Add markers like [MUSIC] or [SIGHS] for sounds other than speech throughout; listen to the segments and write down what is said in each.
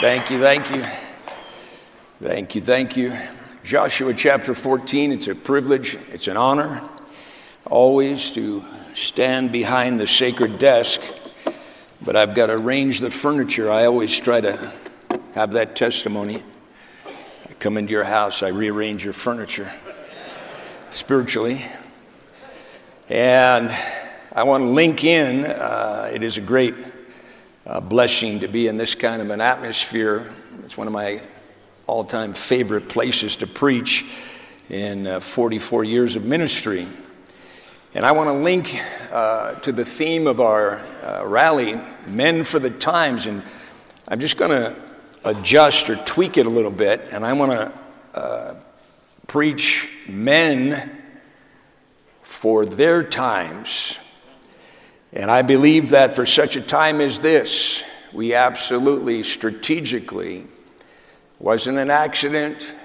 Thank you, thank you. Thank you, thank you. Joshua chapter 14, it's a privilege, it's an honor always to stand behind the sacred desk, but I've got to arrange the furniture. I always try to have that testimony. I come into your house, I rearrange your furniture spiritually. And I want to link in. Uh, it is a great uh, blessing to be in this kind of an atmosphere. It's one of my all time favorite places to preach in uh, 44 years of ministry. And I want to link uh, to the theme of our uh, rally, Men for the Times. And I'm just going to adjust or tweak it a little bit. And I want to uh, preach men for their times and I believe that for such a time as this, we absolutely strategically wasn't an accident,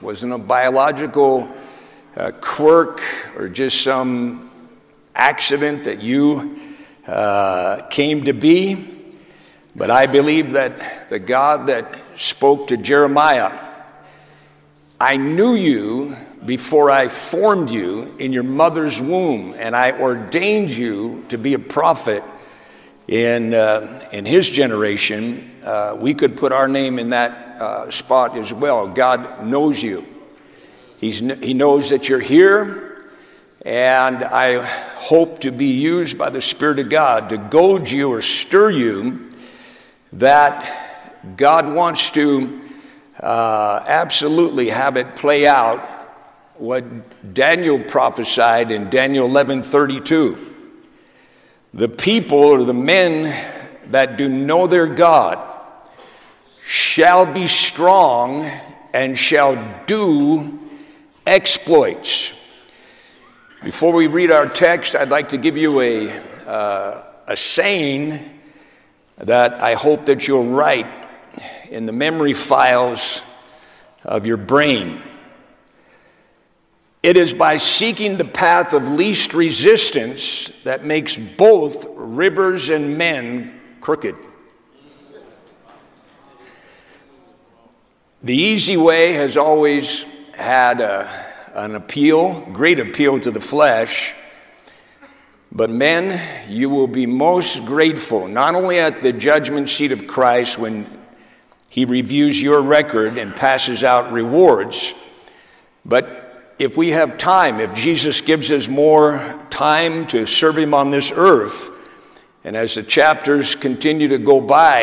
wasn't a biological uh, quirk or just some accident that you uh, came to be. But I believe that the God that spoke to Jeremiah, I knew you before I formed you in your mother's womb, and I ordained you to be a prophet in, uh, in his generation, uh, we could put our name in that uh, spot as well. God knows you, He's, He knows that you're here, and I hope to be used by the Spirit of God to goad you or stir you that God wants to uh, absolutely have it play out what Daniel prophesied in Daniel 11:32. The people or the men that do know their God shall be strong and shall do exploits. Before we read our text, I'd like to give you a, uh, a saying that I hope that you'll write in the memory files of your brain. It is by seeking the path of least resistance that makes both rivers and men crooked. The easy way has always had a, an appeal, great appeal to the flesh. But men, you will be most grateful, not only at the judgment seat of Christ when he reviews your record and passes out rewards, but if we have time, if Jesus gives us more time to serve Him on this earth, and as the chapters continue to go by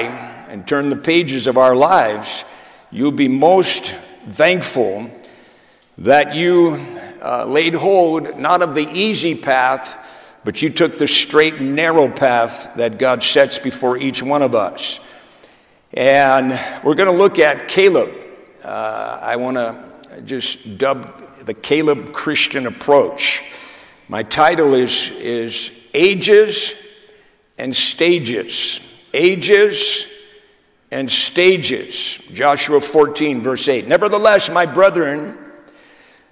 and turn the pages of our lives, you'll be most thankful that you uh, laid hold not of the easy path, but you took the straight and narrow path that God sets before each one of us. And we're going to look at Caleb. Uh, I want to just dub the Caleb Christian approach. My title is, is Ages and Stages. Ages and Stages. Joshua 14, verse 8. Nevertheless, my brethren,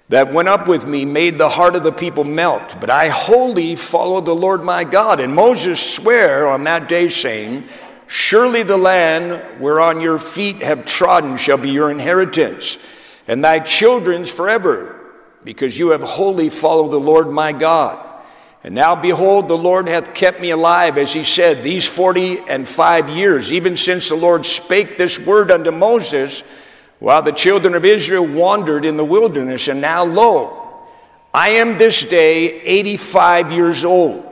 that went up with me made the heart of the people melt. But I wholly followed the Lord my God. And Moses sware on that day, saying, Surely the land whereon your feet have trodden shall be your inheritance, and thy children's forever because you have wholly followed the Lord my God. And now behold, the Lord hath kept me alive, as he said, these forty and five years, even since the Lord spake this word unto Moses, while the children of Israel wandered in the wilderness. And now, lo, I am this day 85 years old.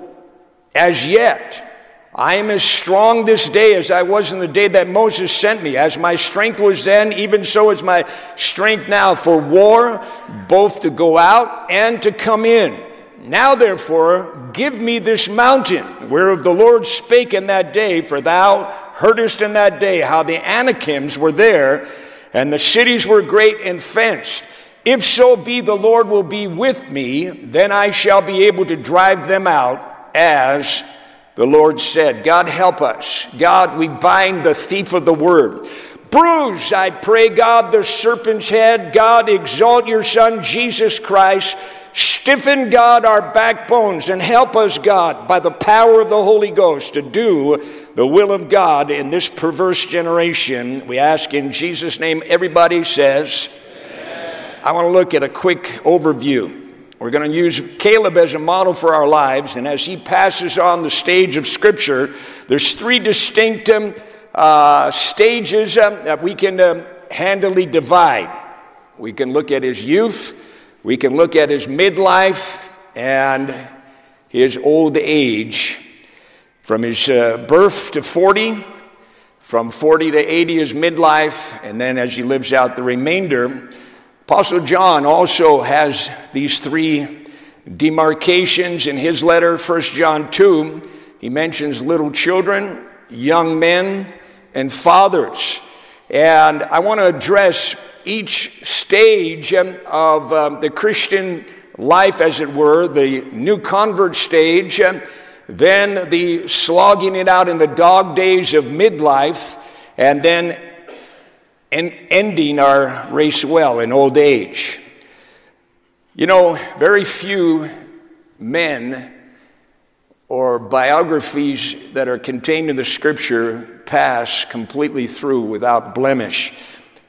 As yet, I am as strong this day as I was in the day that Moses sent me. As my strength was then, even so is my strength now for war, both to go out and to come in. Now, therefore, give me this mountain, whereof the Lord spake in that day, for thou heardest in that day how the Anakims were there, and the cities were great and fenced. If so be the Lord will be with me, then I shall be able to drive them out as the Lord said, God help us. God, we bind the thief of the word. Bruise, I pray, God, the serpent's head. God, exalt your Son, Jesus Christ. Stiffen, God, our backbones and help us, God, by the power of the Holy Ghost to do the will of God in this perverse generation. We ask in Jesus' name. Everybody says, Amen. I want to look at a quick overview. We're going to use Caleb as a model for our lives, and as he passes on the stage of Scripture, there's three distinct um, uh, stages um, that we can um, handily divide. We can look at his youth, we can look at his midlife, and his old age. From his uh, birth to 40, from 40 to 80 is midlife, and then as he lives out the remainder, Apostle John also has these three demarcations in his letter, 1 John 2. He mentions little children, young men, and fathers. And I want to address each stage of um, the Christian life, as it were, the new convert stage, um, then the slogging it out in the dog days of midlife, and then en- ending our race well in old age. You know, very few men or biographies that are contained in the scripture pass completely through without blemish.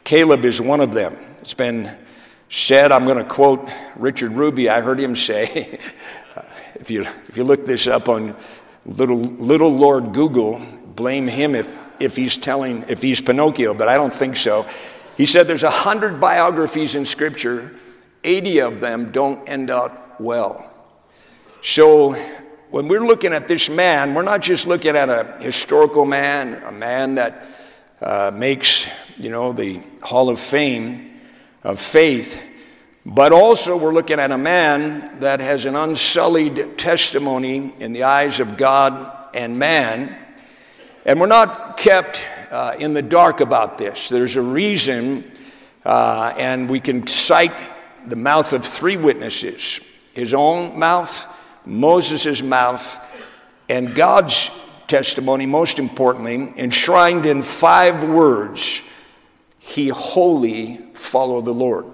Caleb is one of them. It's been said, I'm going to quote Richard Ruby. I heard him say, [LAUGHS] if, you, if you look this up on little, little Lord Google, blame him if, if he's telling, if he's Pinocchio, but I don't think so. He said there's a hundred biographies in Scripture, 80 of them don't end up well. So when we're looking at this man, we're not just looking at a historical man, a man that uh, makes, you know, the Hall of Fame of faith, but also we're looking at a man that has an unsullied testimony in the eyes of God and man. And we're not kept uh, in the dark about this. There's a reason, uh, and we can cite the mouth of three witnesses his own mouth, Moses' mouth, and God's testimony, most importantly, enshrined in five words He wholly followed the Lord.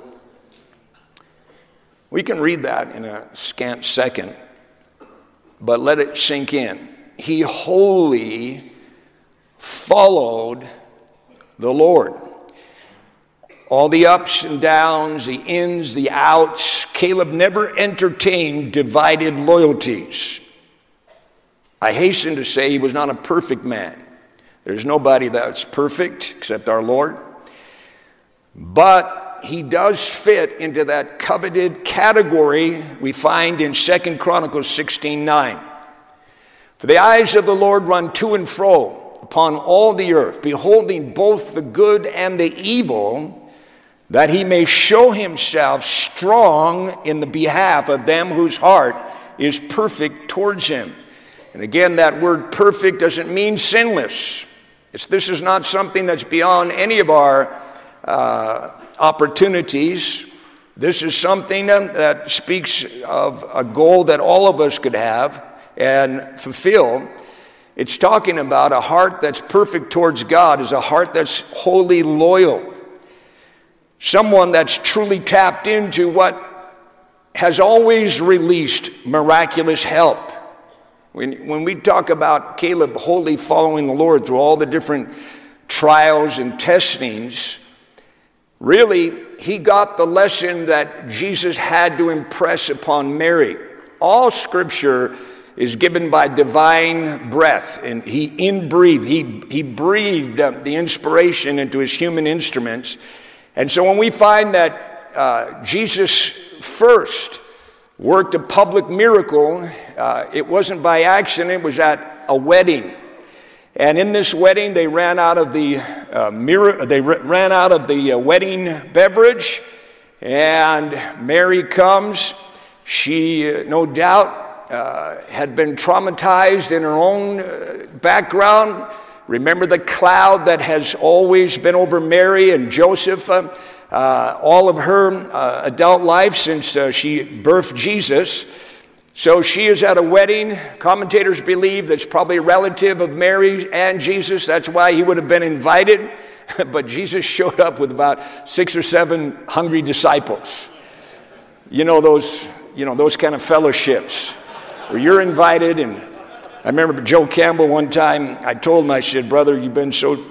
We can read that in a scant second, but let it sink in. He wholly followed the Lord. All the ups and downs, the ins, the outs, Caleb never entertained divided loyalties. I hasten to say he was not a perfect man. There's nobody that's perfect except our Lord. But he does fit into that coveted category we find in Second Chronicles 16 9. For the eyes of the Lord run to and fro upon all the earth, beholding both the good and the evil that he may show himself strong in the behalf of them whose heart is perfect towards him. And again, that word perfect doesn't mean sinless. It's, this is not something that's beyond any of our uh, opportunities. This is something that speaks of a goal that all of us could have and fulfill. It's talking about a heart that's perfect towards God, is a heart that's wholly loyal someone that's truly tapped into what has always released miraculous help. When, when we talk about Caleb wholly following the Lord through all the different trials and testings, really, he got the lesson that Jesus had to impress upon Mary. All scripture is given by divine breath, and he inbreathed, he, he breathed the inspiration into his human instruments and so when we find that uh, Jesus first worked a public miracle, uh, it wasn't by accident, it was at a wedding. And in this wedding, they ran out of the uh, mirror, they ran out of the uh, wedding beverage, and Mary comes. She, uh, no doubt, uh, had been traumatized in her own background Remember the cloud that has always been over Mary and Joseph, uh, uh, all of her uh, adult life since uh, she birthed Jesus. So she is at a wedding. Commentators believe that's probably a relative of Mary and Jesus. That's why he would have been invited. [LAUGHS] but Jesus showed up with about six or seven hungry disciples. You know those, you know those kind of fellowships where you're invited and I remember Joe Campbell one time, I told him, I said, Brother, you've been so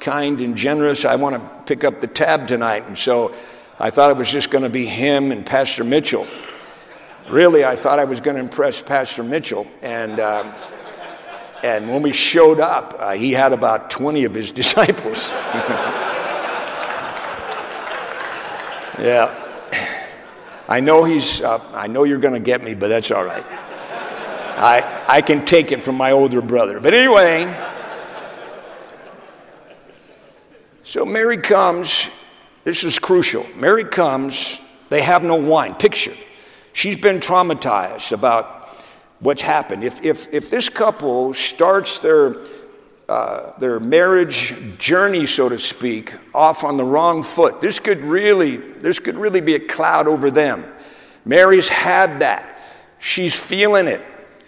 kind and generous. I want to pick up the tab tonight. And so I thought it was just going to be him and Pastor Mitchell. Really, I thought I was going to impress Pastor Mitchell. And, uh, and when we showed up, uh, he had about 20 of his [LAUGHS] disciples. [LAUGHS] yeah. I know he's, uh, I know you're going to get me, but that's all right. I, I can take it from my older brother. But anyway, so Mary comes. This is crucial. Mary comes. They have no wine. Picture. She's been traumatized about what's happened. If, if, if this couple starts their, uh, their marriage journey, so to speak, off on the wrong foot, this could really, this could really be a cloud over them. Mary's had that. She's feeling it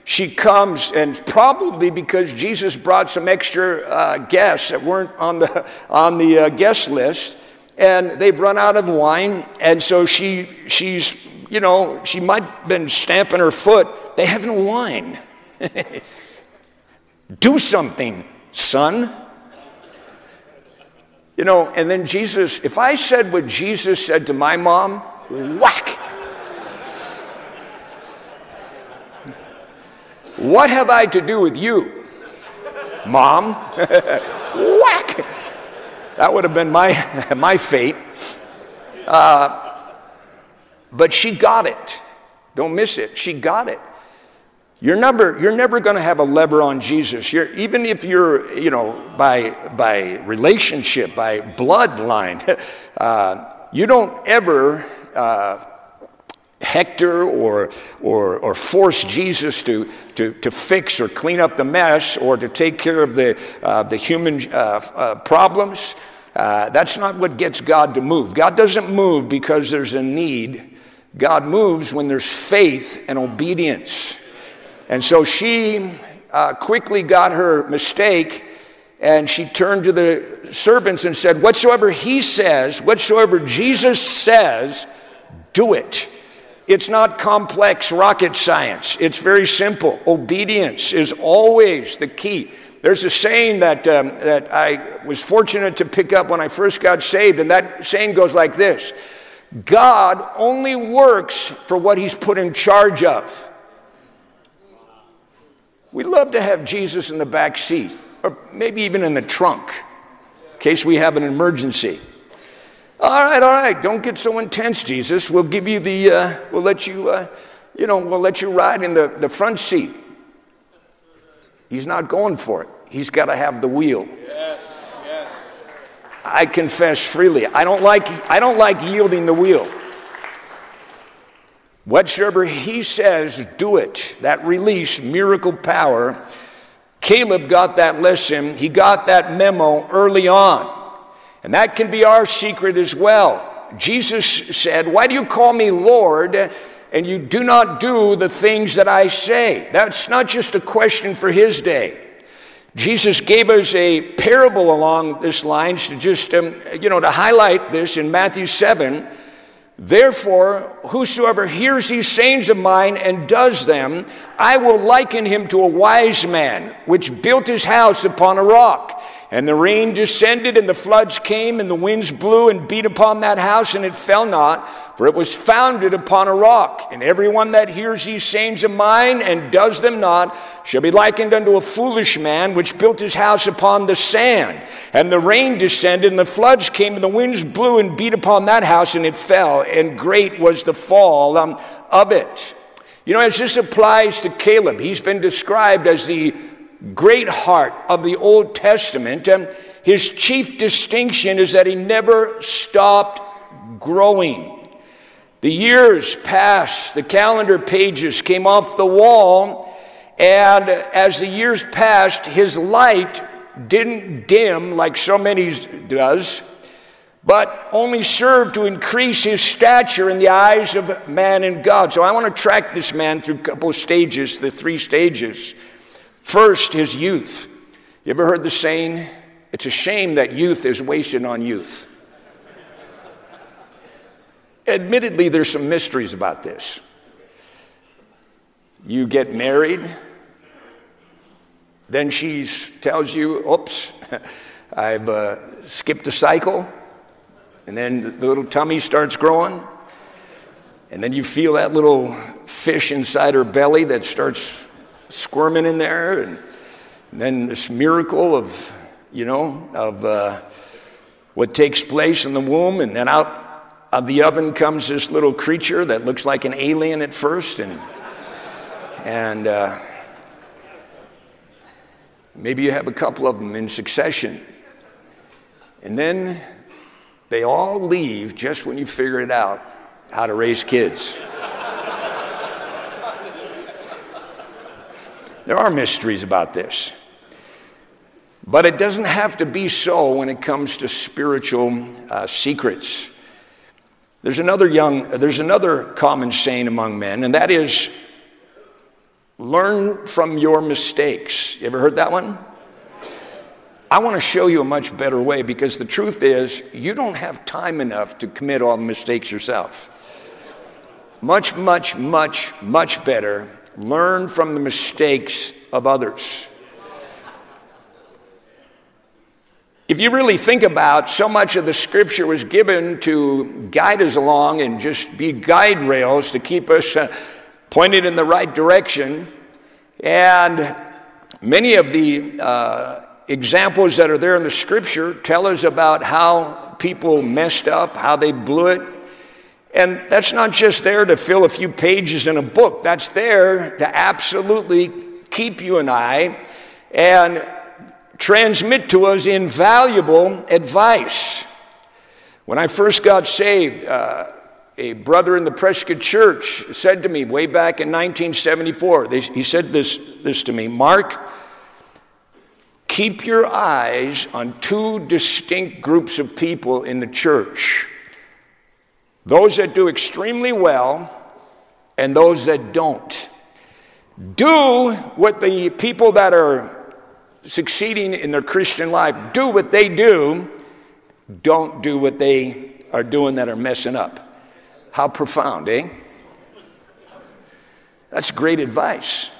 she comes, and probably because Jesus brought some extra uh, guests that weren't on the, on the uh, guest list, and they've run out of wine, and so she, she's, you know, she might have been stamping her foot. They have no wine. [LAUGHS] Do something, son. You know, and then Jesus, if I said what Jesus said to my mom, whack. What have I to do with you? Mom? [LAUGHS] Whack! That would have been my, [LAUGHS] my fate. Uh, but she got it. Don't miss it. She got it. You're never, you're never going to have a lever on Jesus. You're, even if you're, you know, by, by relationship, by bloodline, [LAUGHS] uh, you don't ever uh, hector or, or, or force Jesus to, to, to fix or clean up the mess or to take care of the, uh, the human uh, uh, problems. Uh, that's not what gets God to move. God doesn't move because there's a need. God moves when there's faith and obedience. And so she uh, quickly got her mistake and she turned to the servants and said, Whatsoever he says, whatsoever Jesus says, do it. It's not complex rocket science. It's very simple. Obedience is always the key. There's a saying that, um, that I was fortunate to pick up when I first got saved, and that saying goes like this God only works for what he's put in charge of. We love to have Jesus in the back seat, or maybe even in the trunk, in case we have an emergency. All right, all right, don't get so intense, Jesus. We'll give you the, uh, we'll let you, uh, you know, we'll let you ride in the, the front seat. He's not going for it. He's got to have the wheel. Yes, yes. I confess freely. I don't like, I don't like yielding the wheel. Whatsoever he says, do it. That release, miracle power. Caleb got that lesson. He got that memo early on. And that can be our secret as well. Jesus said, Why do you call me Lord and you do not do the things that I say? That's not just a question for his day. Jesus gave us a parable along this lines to just, um, you know, to highlight this in Matthew 7. Therefore, whosoever hears these sayings of mine and does them, I will liken him to a wise man which built his house upon a rock. And the rain descended, and the floods came, and the winds blew and beat upon that house, and it fell not, for it was founded upon a rock. And everyone that hears these sayings of mine and does them not shall be likened unto a foolish man which built his house upon the sand. And the rain descended, and the floods came, and the winds blew and beat upon that house, and it fell, and great was the fall um, of it. You know, as this applies to Caleb, he's been described as the great heart of the Old Testament, um, his chief distinction is that he never stopped growing. The years passed, the calendar pages came off the wall, and as the years passed, his light didn't dim like so many does, but only served to increase his stature in the eyes of man and God. So I want to track this man through a couple of stages, the three stages. First, his youth. You ever heard the saying? It's a shame that youth is wasted on youth. Admittedly, there's some mysteries about this. You get married, then she tells you, oops, [LAUGHS] I've uh, skipped a cycle. And then the little tummy starts growing. And then you feel that little fish inside her belly that starts squirming in there. And, then this miracle of, you know, of uh, what takes place in the womb. And then out of the oven comes this little creature that looks like an alien at first. And, and uh, maybe you have a couple of them in succession. And then they all leave just when you figure it out how to raise kids. There are mysteries about this. But it doesn't have to be so when it comes to spiritual uh, secrets. There's another young, there's another common saying among men, and that is learn from your mistakes. You ever heard that one? I want to show you a much better way because the truth is, you don't have time enough to commit all the mistakes yourself. Much, much, much, much better learn from the mistakes of others. If you really think about so much of the scripture was given to guide us along and just be guide rails to keep us uh, pointed in the right direction, and many of the uh, examples that are there in the scripture tell us about how people messed up, how they blew it. And that's not just there to fill a few pages in a book, that's there to absolutely keep you and I and transmit to us invaluable advice. When I first got saved, uh, a brother in the Prescott Church said to me way back in 1974, he said this, this to me Mark, keep your eyes on two distinct groups of people in the church those that do extremely well and those that don't. Do what the people that are succeeding in their Christian life do what they do, don't do what they are doing that are messing up. How profound, eh? That's great advice.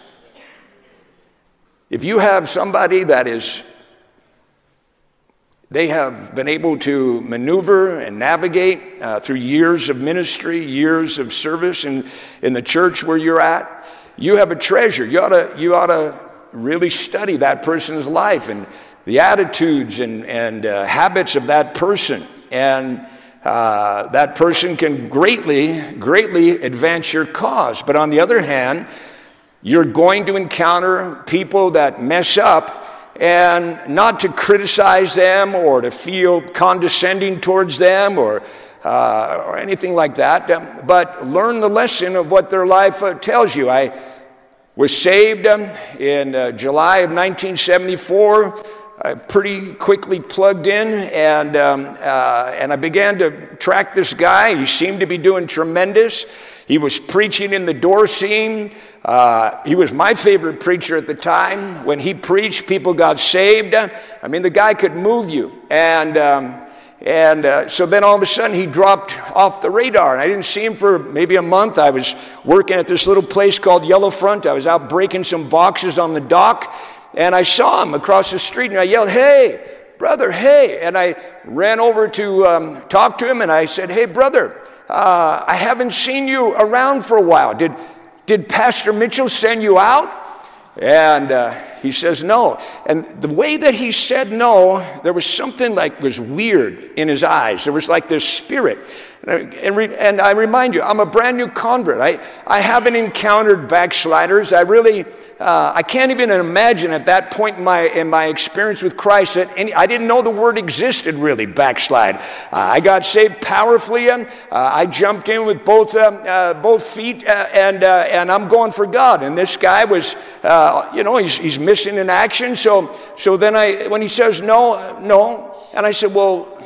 If you have somebody that is, they have been able to maneuver and navigate uh, through years of ministry, years of service in, in the church where you're at, you have a treasure. You ought to, you ought to really study that person's life and the attitudes and, and uh, habits of that person. And uh, that person can greatly, greatly advance your cause. But on the other hand, you're going to encounter people that mess up, and not to criticize them or to feel condescending towards them or, uh, or anything like that, um, but learn the lesson of what their life uh, tells you. I was saved um, in uh, July of 1974. I pretty quickly plugged in and, um, uh, and I began to track this guy. He seemed to be doing tremendous. He was preaching in the door scene. Uh, he was my favorite preacher at the time. When he preached, people got saved. I mean, the guy could move you. And, um, and uh, so then all of a sudden he dropped off the radar. And I didn't see him for maybe a month. I was working at this little place called Yellow Front. I was out breaking some boxes on the dock. And I saw him across the street and I yelled, Hey, brother, hey. And I ran over to um, talk to him and I said, Hey, brother, uh, I haven't seen you around for a while. Did, did Pastor Mitchell send you out? And uh, he says, No. And the way that he said no, there was something like was weird in his eyes. There was like this spirit. And, and I remind you, I'm a brand new convert. I, I haven't encountered backsliders. I really, uh, I can't even imagine at that point in my, in my experience with Christ that any, I didn't know the word existed really, backslide. Uh, I got saved powerfully. Uh, I jumped in with both, uh, uh, both feet uh, and, and I'm going for God. And this guy was, you know, he's, he's missing in action. So, so then I, when he says no, no, and I said, well,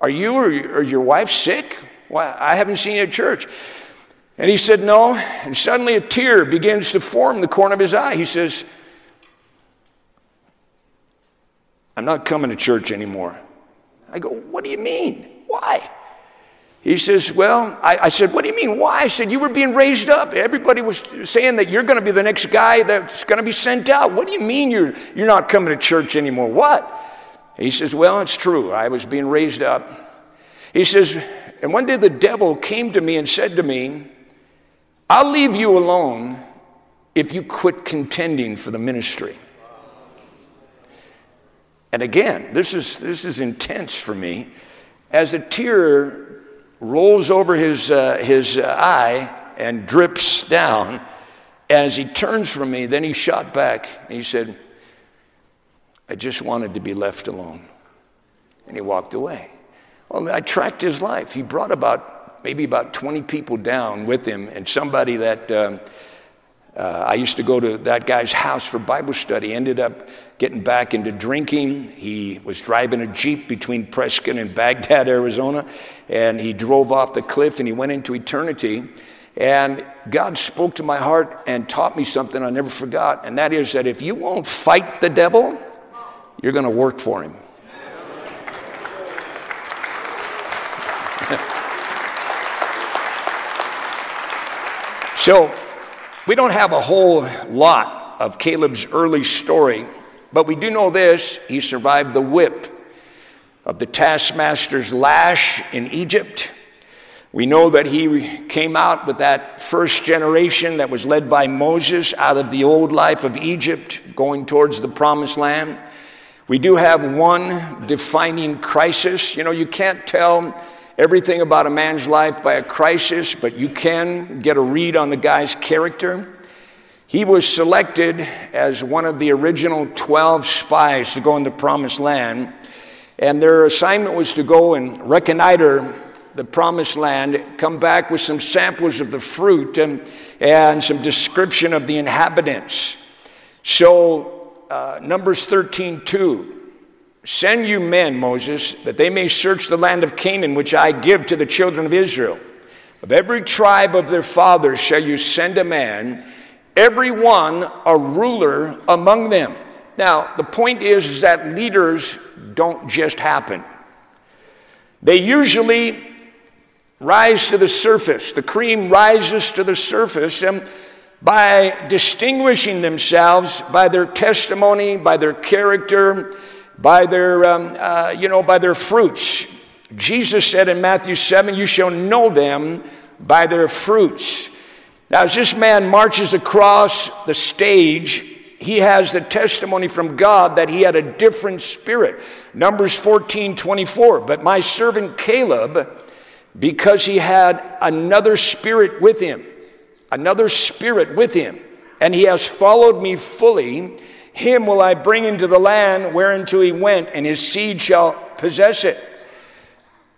are you or, or your wife sick? Well, I haven't seen you at church. And he said, No. And suddenly a tear begins to form the corner of his eye. He says, I'm not coming to church anymore. I go, What do you mean? Why? He says, Well, I, I, said, What do you mean? Why? I said, You were being raised up. Everybody was saying that you're going to be the next guy that's going to be sent out. What do you mean you're, you're not coming to church anymore? What? He says, Well, it's true. I was being raised up. He says, And one day the devil came to me and said to me, I'll leave you alone if you quit contending for the ministry. And again, this is, this is intense for me. As a tear rolls over his, uh, his uh, eye and drips down, as he turns from me, then he shot back and he said, I just wanted to be left alone. And he walked away. Well, I tracked his life. He brought about maybe about 20 people down with him, and somebody that um, uh, I used to go to that guy's house for Bible study, ended up getting back into drinking. He was driving a Jeep between Prescott and Bagdad, [LAUGHS] Arizona, and he drove off the cliff and he went into eternity. And God spoke to my heart and taught me something I never forgot, and that is that if you won't fight the devil, you're going to work for him. [LAUGHS] so, we don't have a whole lot of Caleb's early story, but we do know this he survived the whip of the taskmaster's lash in Egypt. We know that he came out with that first generation that was led by Moses out of the old life of Egypt, going towards the promised land. We do have one defining crisis. You know, you can't tell everything about a man's life by a crisis, but you can get a read on the guy's character. He was selected as one of the original 12 spies to go into the promised land, and their assignment was to go and reconnoiter the promised land, come back with some samples of the fruit and, and some description of the inhabitants. So uh, Numbers 13, 2. Send you men, Moses, that they may search the land of Canaan, which I give to the children of Israel. Of every tribe of their fathers shall you send a man, every one a ruler among them. Now, the point is, is that leaders don't just happen. They usually rise to the surface. The cream rises to the surface, and by distinguishing themselves by their testimony, by their character, by their, um, uh, you know, by their fruits. Jesus said in Matthew 7, You shall know them by their fruits. Now, as this man marches across the stage, he has the testimony from God that he had a different spirit. Numbers 14 24. But my servant Caleb, because he had another spirit with him, another spirit with him, and he has followed me fully. Him will I bring into the land whereinto he went, and his seed shall possess it.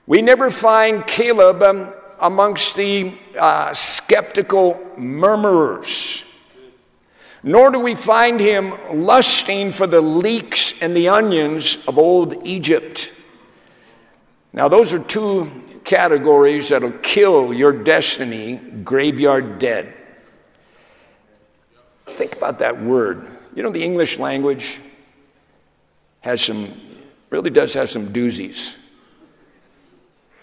We never find Caleb um, amongst the uh, skeptical murmurers, nor do we find him lusting for the leeks and the onions of old Egypt. Now, those are two categories that'll kill your destiny graveyard dead. Think about that word. You know, the English language has some, really does have some doozies.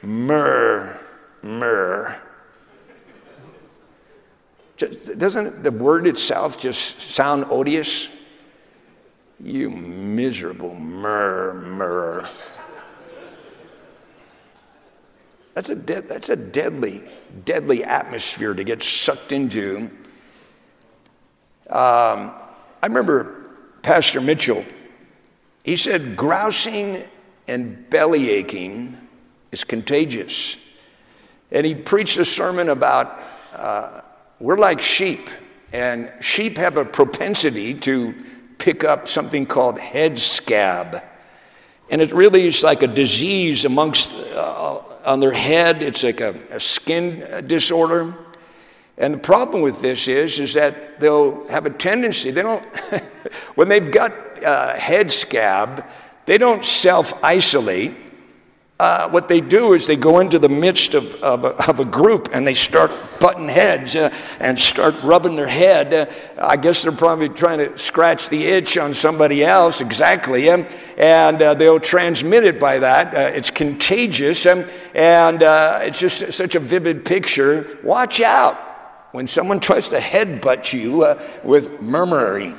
Myrrh, myrrh. Doesn't the word itself just sound odious? You miserable myrrh, myrrh. That's a, de- that's a deadly, deadly atmosphere to get sucked into. Um, I remember Pastor Mitchell, he said, grousing and belly aching is contagious. And he preached a sermon about uh, we're like sheep, and sheep have a propensity to pick up something called head scab. And it really is like a disease amongst uh, on their head. It's like a, a skin disorder. And the problem with this is, is that they'll have a tendency, they don't, [LAUGHS] when they've got uh, head scab, they don't self isolate. uh, what they do is they go into the midst of, of, a, of a group and they start butting heads uh, and start rubbing their head. Uh, I guess they're probably trying to scratch the itch on somebody else, exactly. Um, and uh, they'll transmit it by that. Uh, it's contagious um, and uh, it's just such a vivid picture. Watch out when someone tries to headbutt you uh, with murmuring.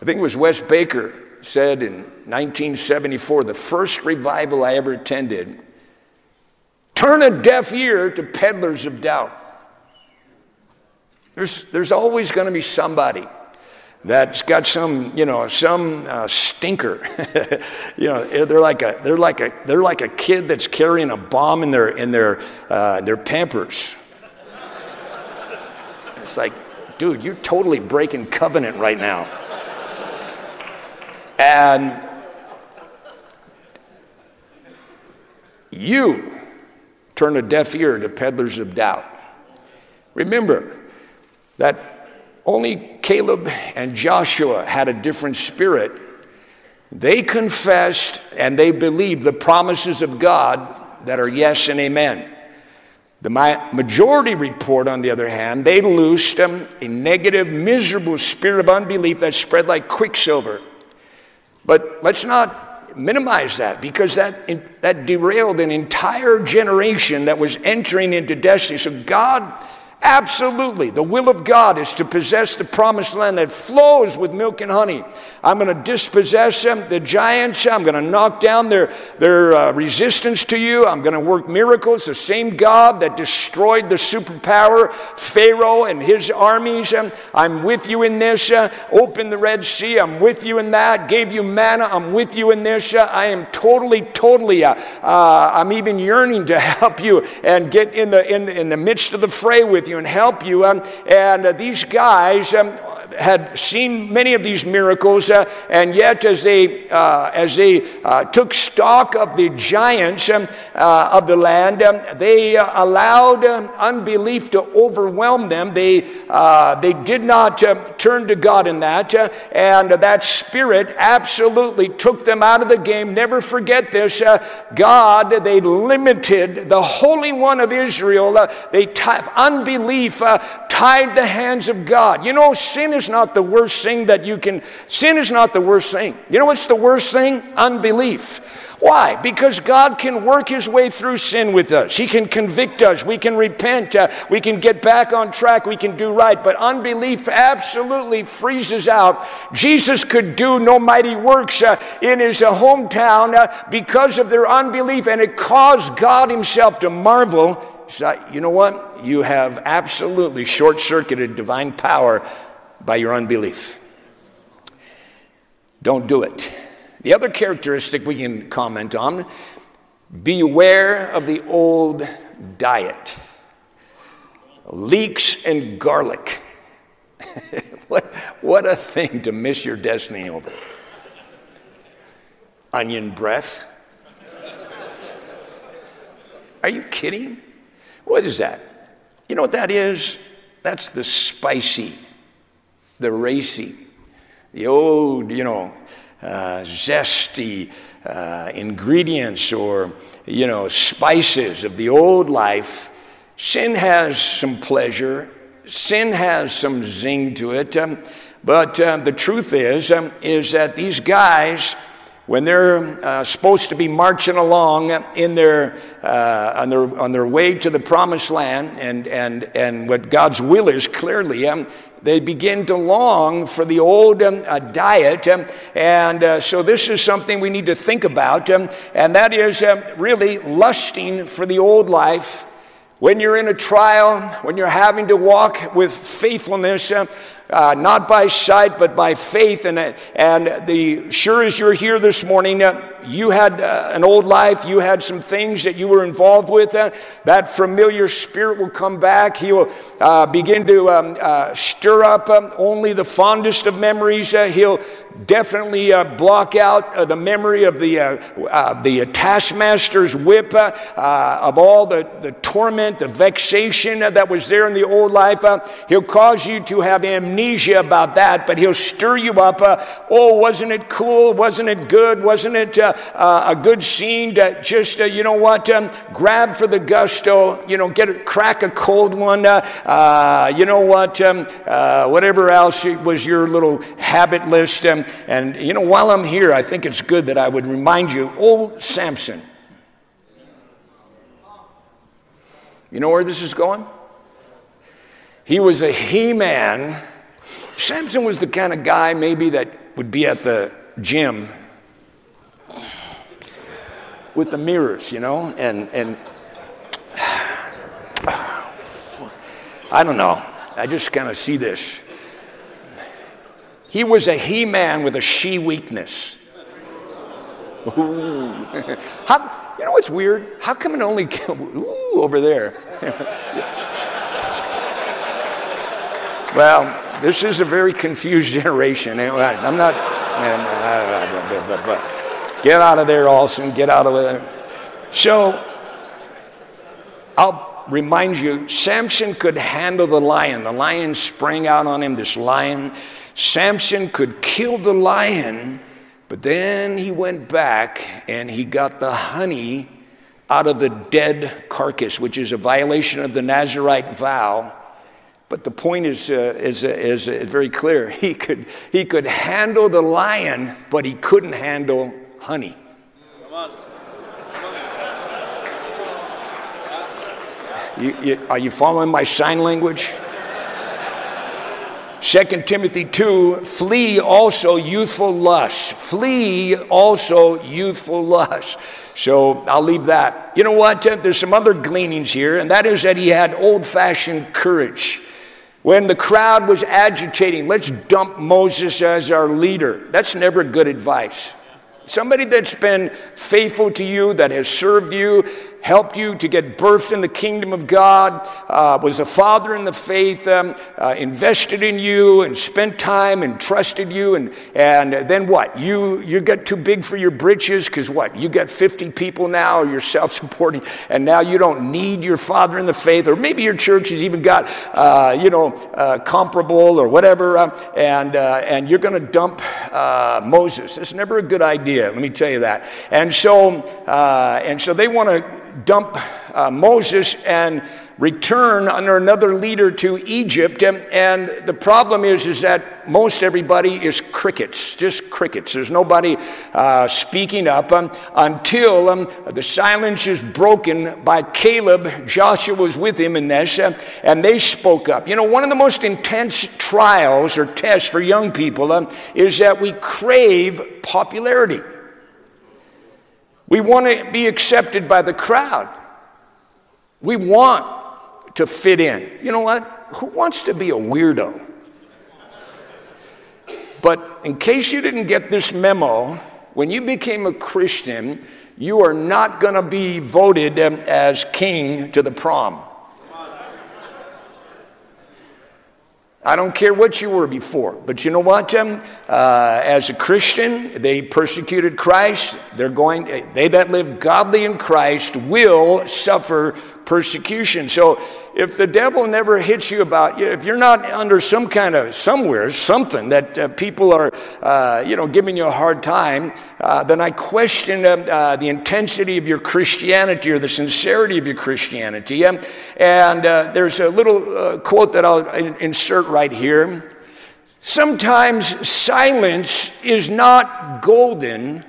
I think it was Wes Baker said in 1974, the first revival I ever attended, turn a deaf ear to peddlers of doubt. There's, there's always going to be somebody that's got some, you know, some uh, stinker. [LAUGHS] you know, they're like a, they're like a, they're like a kid that's carrying a bomb in their, in their, uh, their Pampers. it's like, dude, you're totally breaking covenant right now. And you turn a deaf ear to peddlers of doubt. Remember that only Caleb and Joshua had a different spirit. They confessed and they believed the promises of God that are yes and amen. The majority report, on the other hand, they loosed a negative, miserable spirit of unbelief that spread like quicksilver. But let's not minimize that because that, that derailed an entire generation that was entering into destiny. So God Absolutely. The will of God is to possess the promised land that flows with milk and honey. I'm going to dispossess them, the giants. I'm going to knock down their, their uh, resistance to you. I'm going to work miracles. The same God that destroyed the superpower, Pharaoh and his armies. Um, I'm with you in this. Uh, open the Red Sea. I'm with you in that. Gave you manna. I'm with you in this. Uh, I am totally, totally, uh, uh, I'm even yearning to [LAUGHS] help you and get in the, in, in the midst of the fray with you you and help you. Um, and uh, these guys, um, had seen many of these miracles, uh, and yet as they, uh, as they uh, took stock of the giants um, uh, of the land, um, they uh, allowed uh, unbelief to overwhelm them. They, they did not turn to God in that, and that spirit absolutely took them out of the game. Never forget this God, they limited the Holy One of Israel. they t- unbelief tied the hands of God. You know, sin is not the worst thing that you can, sin is not the worst thing. You know what's the worst thing? Unbelief. Why? Because God can work His way through sin with us. He can convict us. We can repent. Uh, we can get back on track. We can do right. But unbelief absolutely freezes out. Jesus could do no mighty works uh, in his uh, hometown uh, because of their unbelief, and it caused God Himself to marvel. So, you know what? you have absolutely short circuited divine power by your unbelief. Don't do it. The other characteristic we can comment on beware of the old diet leeks and garlic. [LAUGHS] what, what a thing to miss your destiny over. Onion breath. Are you kidding? What is that? You know what that is? That's the spicy, the racy, the old, you know, uh, zesty uh, ingredients or, you know, spices of the old life. Sin has some pleasure, sin has some zing to it. Um, but uh, the truth is, um, is that these guys, when they're uh, supposed to be marching along in their, uh, on, their, on their way to the promised land and, and, and what God's will is clearly, um, they begin to long for the old um, uh, diet. Um, and uh, so, this is something we need to think about, um, and that is really lusting for the old life. When you're in a trial, when you're having to walk with faithfulness, uh, uh, not by sight, but by faith. And, and the sure as you're here this morning, uh, you had uh, an old life, you had some things that you were involved with. Uh, that familiar spirit will come back. He will uh, begin to um, uh, stir up um, only the fondest of memories. he'll definitely block out the memory of the, the taskmaster's whip, of all the, the torment, the vexation that was there in the old life. he'll cause you to have amnesia amnesia about that, but he'll stir you up. Uh, oh, wasn't it cool? Wasn't it good? Wasn't it uh, uh, a good scene to just, uh, you know what, um, grab for the gusto, you know, get a, crack a cold one, uh, uh, you know what, um, whatever else was your little habit list. Um, and, you know, while I'm here, I think it's good that I would remind you, old Samson. You know where this is going? He was a he man. Samson was the kind of guy maybe that would be at the gym with the mirrors, you know, and, and [SIGHS] I don't know. I just kind of see this. He was a he man with a she weakness. Ooh. [LAUGHS] How, you know what's weird? How come it only [LAUGHS] ooh, over there? [LAUGHS] well, this is a very confused [LAUGHS] generation. I'm not. Get out of there, Aulson. Get out of there. So, I'll remind you Samson could handle the lion. The lion sprang out on him, this lion. Samson could kill the lion but then he went back and he got the honey out of the dead carcass, which is a violation of the Nazarite vow. But the point is, uh, is, uh, is uh, very clear. [LAUGHS] He could, he could handle the lion, but he couldn't handle honey. You, you, are you following my sign language? 2 Timothy 2 flee also youthful lust. Flee also youthful lust. So I'll leave that. You know what? There's some other gleanings here, and that is that he had old fashioned courage. When the crowd was agitating, let's dump Moses as our leader. That's never good advice. Somebody that's been faithful to you, that has served you, helped you to get birth in the kingdom of God, uh, was a father in the faith, um, uh, invested in you and spent time and trusted you. And, and then what? You, you got too big for your britches because what? You got 50 people now, you're self supporting, and now you don't need your father in the faith, or maybe your church has even got, uh, you know, uh, comparable or whatever, uh, and, uh, and you're going to dump Moses. It's never a good idea, let me tell you that. And so, and so they want to dump uh, Moses and return under another leader to Egypt. And, and, the problem is, is that most everybody is crickets, just crickets. There's nobody uh, speaking up um, until um, the silence is broken by Caleb. Joshua was with him in this, uh, and they spoke up. You know, one of the most intense trials or tests for young people um, is that we crave popularity. We want to be accepted by the crowd. We want to fit in. You know what? Who wants to be a weirdo? But in case you didn't get this memo, when you became a Christian, you are not going to be voted um, as king to the prom. I don't care what you were before, but you know what? Um, uh, as a Christian, they persecuted Christ. They're going. They that live godly in Christ will suffer persecution. So if the devil never hits you about, if you're not under some kind of somewhere, something that uh, people are, uh, you know, giving you a hard time, uh, then I question uh, uh, the intensity of your Christianity or the sincerity of your Christianity. Um, and uh, there's a little quote that I'll insert right here. Sometimes silence is not golden,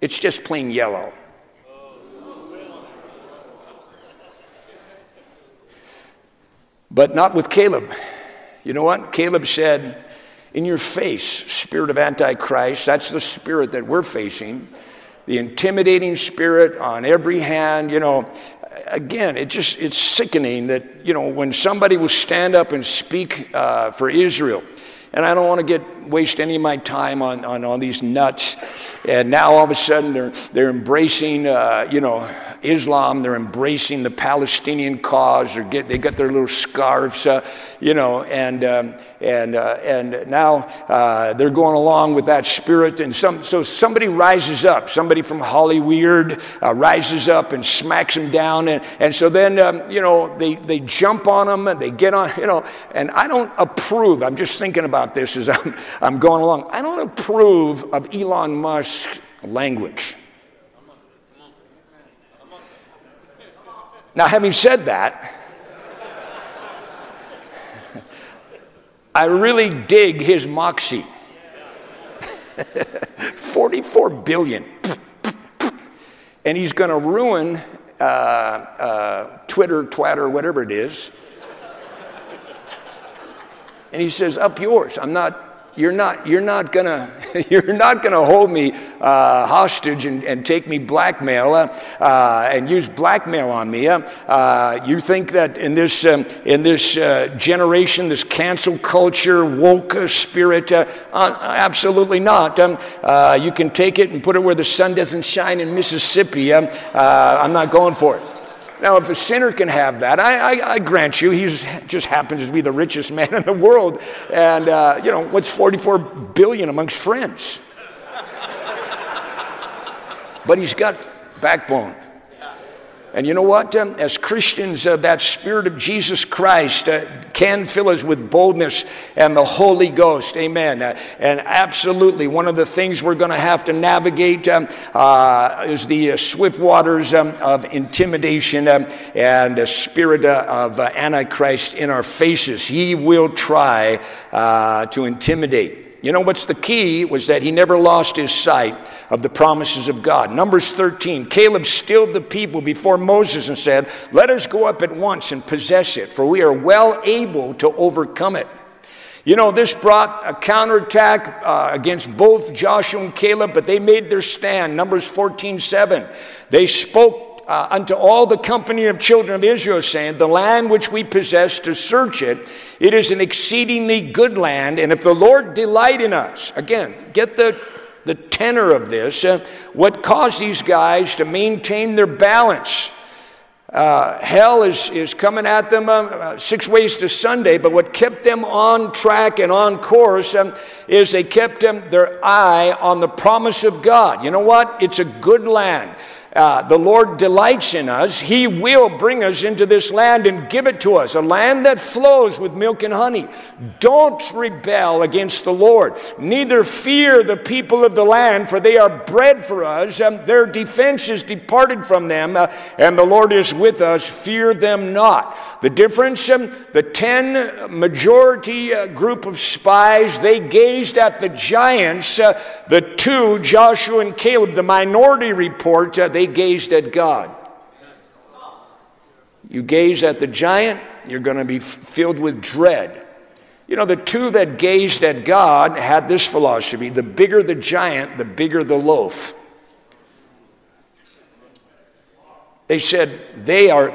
it's just plain yellow. But not with Caleb. You know what? Caleb said, In your face, spirit of Antichrist, that's the spirit that we're facing. The intimidating spirit on every hand, you know, again, it just it's sickening that you know when somebody will stand up and speak uh, for Israel, and I don't want to get waste any of my time on, on all these nuts. And now all of a sudden they're they're embracing uh, you know Islam. They're embracing the Palestinian cause. They're get, they got their little scarves, uh, you know, and, um, and, uh, and now uh, they're going along with that spirit. And some, so somebody rises up, somebody from Hollywood uh, rises up and smacks them down. And, and so then, um, you know, they, they jump on them and they get on, you know, and I don't approve. I'm just thinking about this as I'm, I'm going along. I don't approve of Elon Musk's language. Now, having said that, I really dig his moxie. [LAUGHS] 44 billion. And he's going to ruin uh, uh, Twitter, Twatter, whatever it is. And he says, Up yours. I'm not you're not, you're not gonna, [LAUGHS] you're not gonna hold me uh, hostage and, and take me blackmail uh, uh, and use blackmail on me. Uh, uh, you think that in this, um, in this uh, generation, this cancel culture, woke spirit, absolutely not. Um, you can take it and put it where the sun doesn't shine in Mississippi. Um, I'm not going for it. Now, if a sinner can have that, I, I, I grant you, he just happens to be the richest man in the world. And, uh, you know, what's 44 billion amongst friends? but he's got backbone. And you know what? Um, as Christians, uh, that Spirit of Jesus Christ uh, can fill us with boldness and the Holy Ghost. Amen. Uh, and absolutely, one of the things we're going to have to navigate um, uh, is the uh, swift waters um, of intimidation um, and a spirit uh, of Antichrist in our faces. He will try to intimidate. You know what's the key was that he never lost his sight of the promises of God. Numbers 13, Caleb stilled the people before Moses and said, Let us go up at once and possess it, for we are well able to overcome it. You know, this brought a counterattack uh, against both Joshua and Caleb, but they made their stand. Numbers 14, 7. They spoke uh, unto all the company of children of Israel, saying, The land which we possess to search it, it is an exceedingly good land, and if the Lord delight in us, again, get the, the tenor of this, uh, what caused these guys to maintain their balance? Uh, hell is, is coming at them uh, uh, six ways to Sunday, but what kept them on track and on course um, is they kept them, their eye on the promise of God. You know what? It's a good land uh, the Lord delights in us, He will bring us into this land and give it to us, a land that flows with milk and honey. Don't rebel against the Lord. Neither fear the people of the land, for they are bread for us. Um, their defense is departed from them, uh, and the Lord is with us. Fear them not. The difference um, the 10 majority uh, group of spies, they gazed at the giants. Uh, the two, Joshua and Caleb, the minority report, uh, they they gazed at God. You gaze at the giant, you're going to be filled with dread. You know, the two that gazed at God had this philosophy the bigger the giant, the bigger the loaf. They said, they are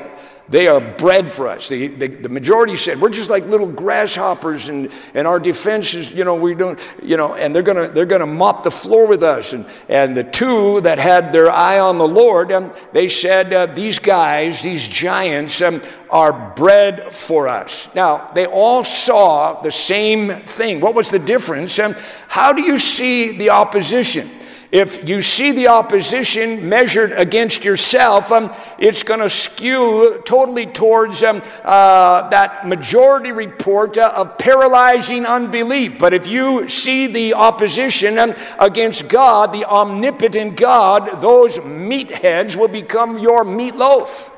they are bread for us. The, the, the, majority said, we're just like little grasshoppers and, and our defense is, you know, we don't, you know, and they're going to they're gonna mop the floor with us. And, and the two that had their eye on the Lord, um, they said, uh, these guys, these giants, um, are bread for us. Now, they all saw the same thing. What was the difference? Um, how do you see the opposition? If you see the opposition measured against yourself, um, it's going to skew totally towards um, uh, that majority report uh, of paralyzing unbelief. But if you see the opposition um, against God, the omnipotent God, those meatheads will become your meatloaf.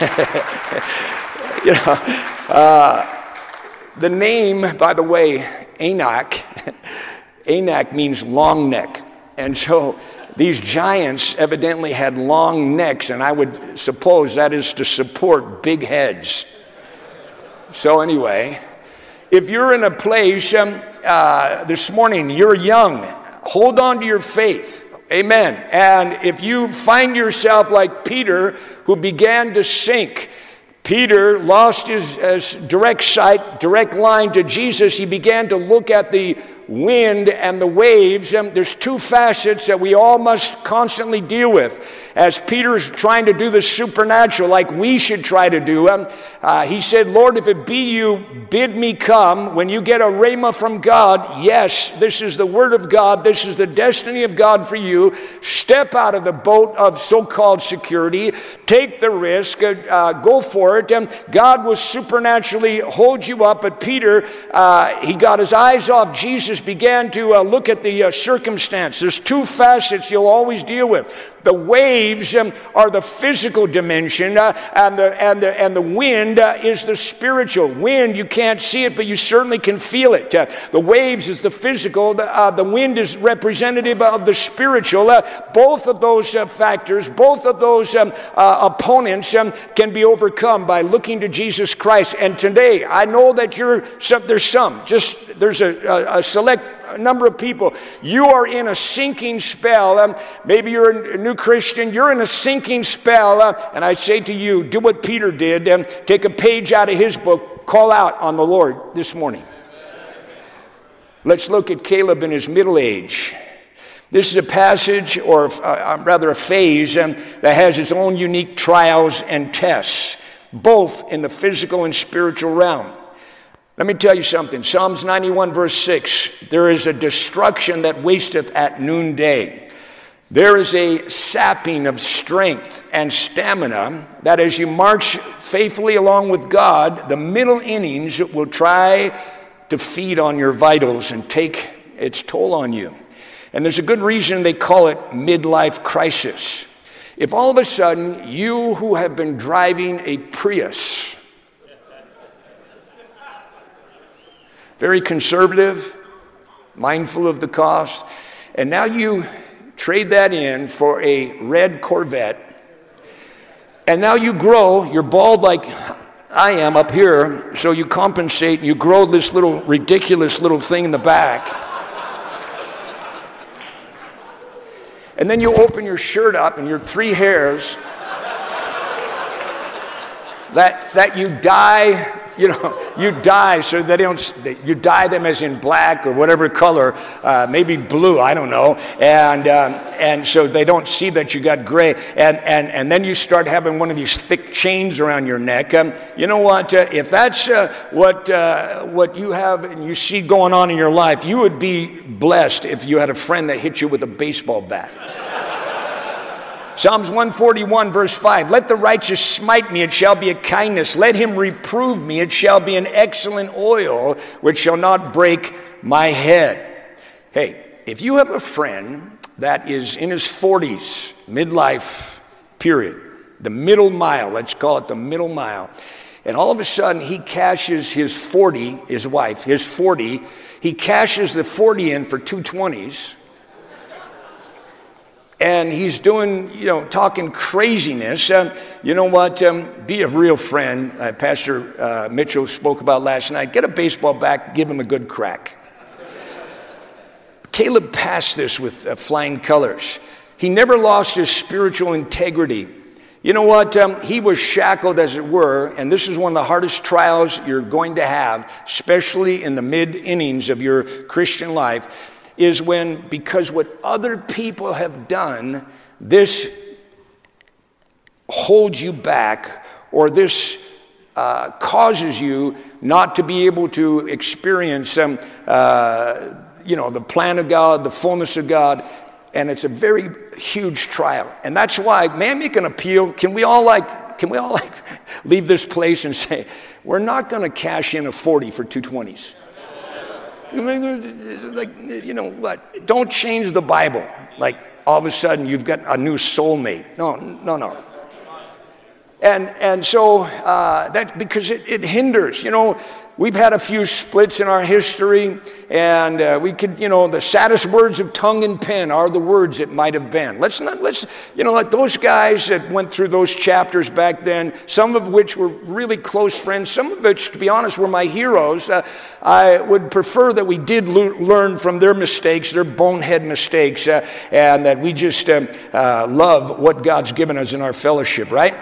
[LAUGHS] you know, uh, the name, by the way, Anak. [LAUGHS] Anak means long neck. And so these giants evidently had long necks, and I would suppose that is to support big heads. So, anyway, if you're in a place um, uh, this morning, you're young, hold on to your faith. Amen. And if you find yourself like Peter, who began to sink, Peter lost his, his, direct sight, direct line to Jesus. He began to look at the wind and the waves, um, there's two facets that we all must constantly deal with. As Peter's trying to do the supernatural, like we should try to do, um, uh, he said, Lord, if it be you, bid me come. When you get a rhema from God, yes, this is the word of God, this is the destiny of God for you. Step out of the boat of so called security, take the risk, uh, uh, go for it. And God will supernaturally hold you up. But Peter, uh, he got his eyes off Jesus, began to uh, look at the uh, circumstance. There's two facets you'll always deal with. The waves um, are the physical dimension, uh, and, the, and, the, and the wind uh, is the spiritual. Wind, you can't see it, but you certainly can feel it. Uh, the waves is the physical, the, uh, the wind is representative of the spiritual. Uh, both of those uh, factors, both of those um, opponents um, can be overcome by looking to Jesus Christ. And today, I know that you're some, there's some, just there's a, a, a select number of people. You are in a sinking spell. Um, maybe you're a new Christian. You're in a sinking spell. Uh, and I say to you, do what Peter did. Um, take a page out of his book. Call out on the Lord this morning. Let's look at Caleb in his middle age. This is a passage, or uh, um, rather a phase, um, that has its own unique trials and tests, both in the physical and spiritual realm. Let me tell you something Psalms 91, verse 6 there is a destruction that wasteth at noonday. There is a sapping of strength and stamina that as you march faithfully along with God, the middle innings will try to feed on your vitals and take its toll on you. And there's a good reason they call it midlife crisis. If all of a sudden you who have been driving a Prius, very conservative, mindful of the cost. And now you trade that in for a red Corvette. And now you grow, you're bald like I am up here, so you compensate, you grow this little ridiculous little thing in the back. and then you open your shirt up and your three hairs that, that you dye you know, you dye so they don't, you dye them as in black or whatever color, uh, maybe blue, I don't know. And, um, and so they don't see that you got gray. And, and, and then you start having one of these thick chains around your neck. Um, you know what? Uh, if that's uh, what, uh, what you have and you see going on in your life, you would be blessed if you had a friend that hit you with a baseball bat. Psalms 141, verse 5 Let the righteous smite me, it shall be a kindness. Let him reprove me, it shall be an excellent oil, which shall not break my head. Hey, if you have a friend that is in his 40s, midlife period, the middle mile, let's call it the middle mile, and all of a sudden he cashes his 40, his wife, his 40, he cashes the 40 in for two 20s and he's doing, you know, talking craziness. Uh, you know what? Um, be a real friend. Uh, Pastor uh, Mitchell spoke about last night. Get a baseball bat, give him a good crack. Caleb passed this with uh, flying colors. He never lost his spiritual integrity. You know what? Um, he was shackled, as it were, and this is one of the hardest trials you're going to have, especially in the mid innings of your Christian life is when, because what other people have done, this holds you back or this uh, causes you not to be able to experience um, uh, you know the plan of god the fullness of god and it's a very huge trial. And that's why may i make an appeal? Can we all like can we all like [LAUGHS] leave this place and say we're not going to cash in a 40 for 220s like, you know what? Don't change the Bible. Like all of a sudden you've got a new soulmate. No, no, no. And, and so uh, that because it, it hinders, you know, We've had a few splits in our history, and uh, we could, you know, the saddest words of tongue and pen are the words it might have been. Let's not, let's, you know, like those guys that went through those chapters back then, some of which were really close friends, some of which, to be honest, were my heroes. Uh, I would prefer that we did lo- learn from their mistakes, their bonehead mistakes, uh, and that we just um, uh, love what God's given us in our fellowship, right?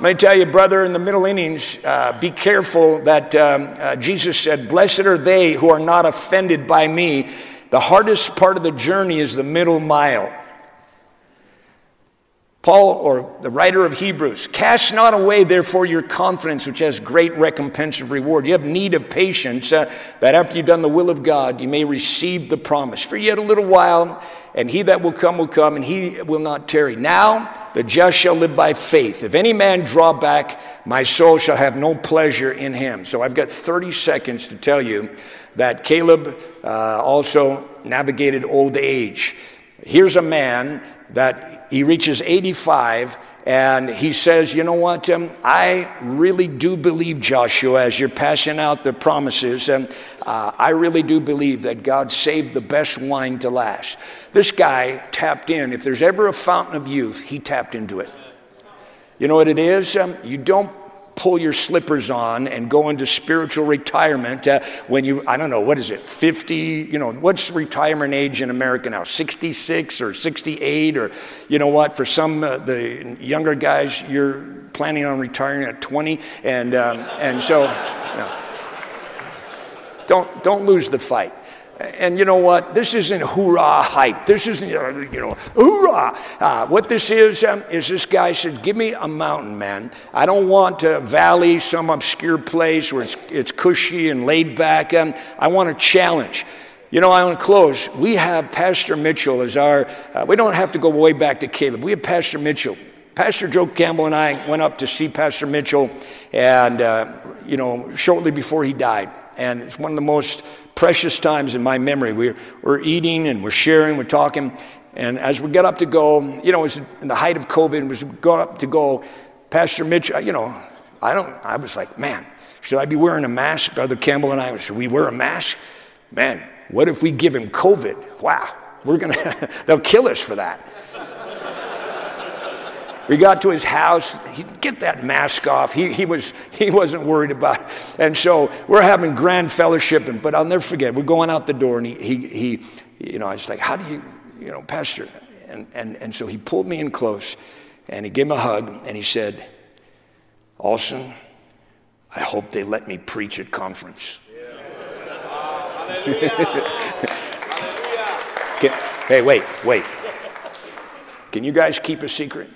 Let me tell you, brother, in the middle innings, uh, be careful that um, uh, Jesus said, Blessed are they who are not offended by me. The hardest part of the journey is the middle mile. Paul, or the writer of Hebrews, cast not away, therefore, your confidence, which has great recompense of reward. You have need of patience, uh, that after you've done the will of God, you may receive the promise. For yet a little while, and he that will come will come, and he will not tarry. Now, the just shall live by faith. If any man draw back, my soul shall have no pleasure in him. So I've got 30 seconds to tell you that Caleb uh, also navigated old age. Here's a man that he reaches 85 and he says, You know what? Um, I really do believe, Joshua, as you're passing out the promises, and uh, I really do believe that God saved the best wine to last. This guy tapped in. If there's ever a fountain of youth, he tapped into it. You know what it is? Um, you don't pull your slippers on and go into spiritual retirement uh, when you, I don't know, what is it, 50? You know, what's retirement age in America now? 66 or 68? Or, you know what, for some, uh, the younger guys, you're planning on retiring at 20. And, um, and so, [LAUGHS] you know, don't, don't lose the fight. And you know what? This isn't hoorah hype. This isn't, you know, hoorah. Uh, what this is, um, is this guy said, Give me a mountain, man. I don't want a valley, some obscure place where it's, it's cushy and laid back. Um, I want a challenge. You know, I want to close. We have Pastor Mitchell as our, uh, we don't have to go way back to Caleb. We have Pastor Mitchell. Pastor Joe Campbell and I went up to see Pastor Mitchell, and, uh, you know, shortly before he died. And it's one of the most precious times in my memory. We're, we're eating and we're sharing, we're talking. And as we get up to go, you know, it was in the height of COVID, was going up to go, Pastor Mitch, you know, I don't, I was like, man, should I be wearing a mask? Brother Campbell and I, should we wear a mask? Man, what if we give him COVID? Wow, we're gonna, [LAUGHS] they'll kill us for that. We got to his house. He get that mask off. He, he, was, he wasn't worried about it. And so we're having grand fellowship. And, but I'll never forget, we're going out the door, and he, he, he you know, I was like, how do you, you know, Pastor? And, and, and so he pulled me in close, and he gave me a hug, and he said, Aulson, I hope they let me preach at conference. [LAUGHS] Can, hey, wait, wait. Can you guys keep a secret?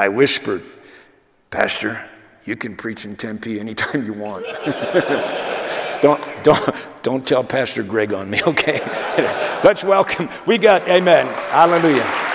I whispered, Pastor, you can preach in Tempe anytime you want. [LAUGHS] don't, don't, don't tell Pastor Greg on me, [LAUGHS] okay? [LAUGHS] Let's welcome. We got, amen. Hallelujah.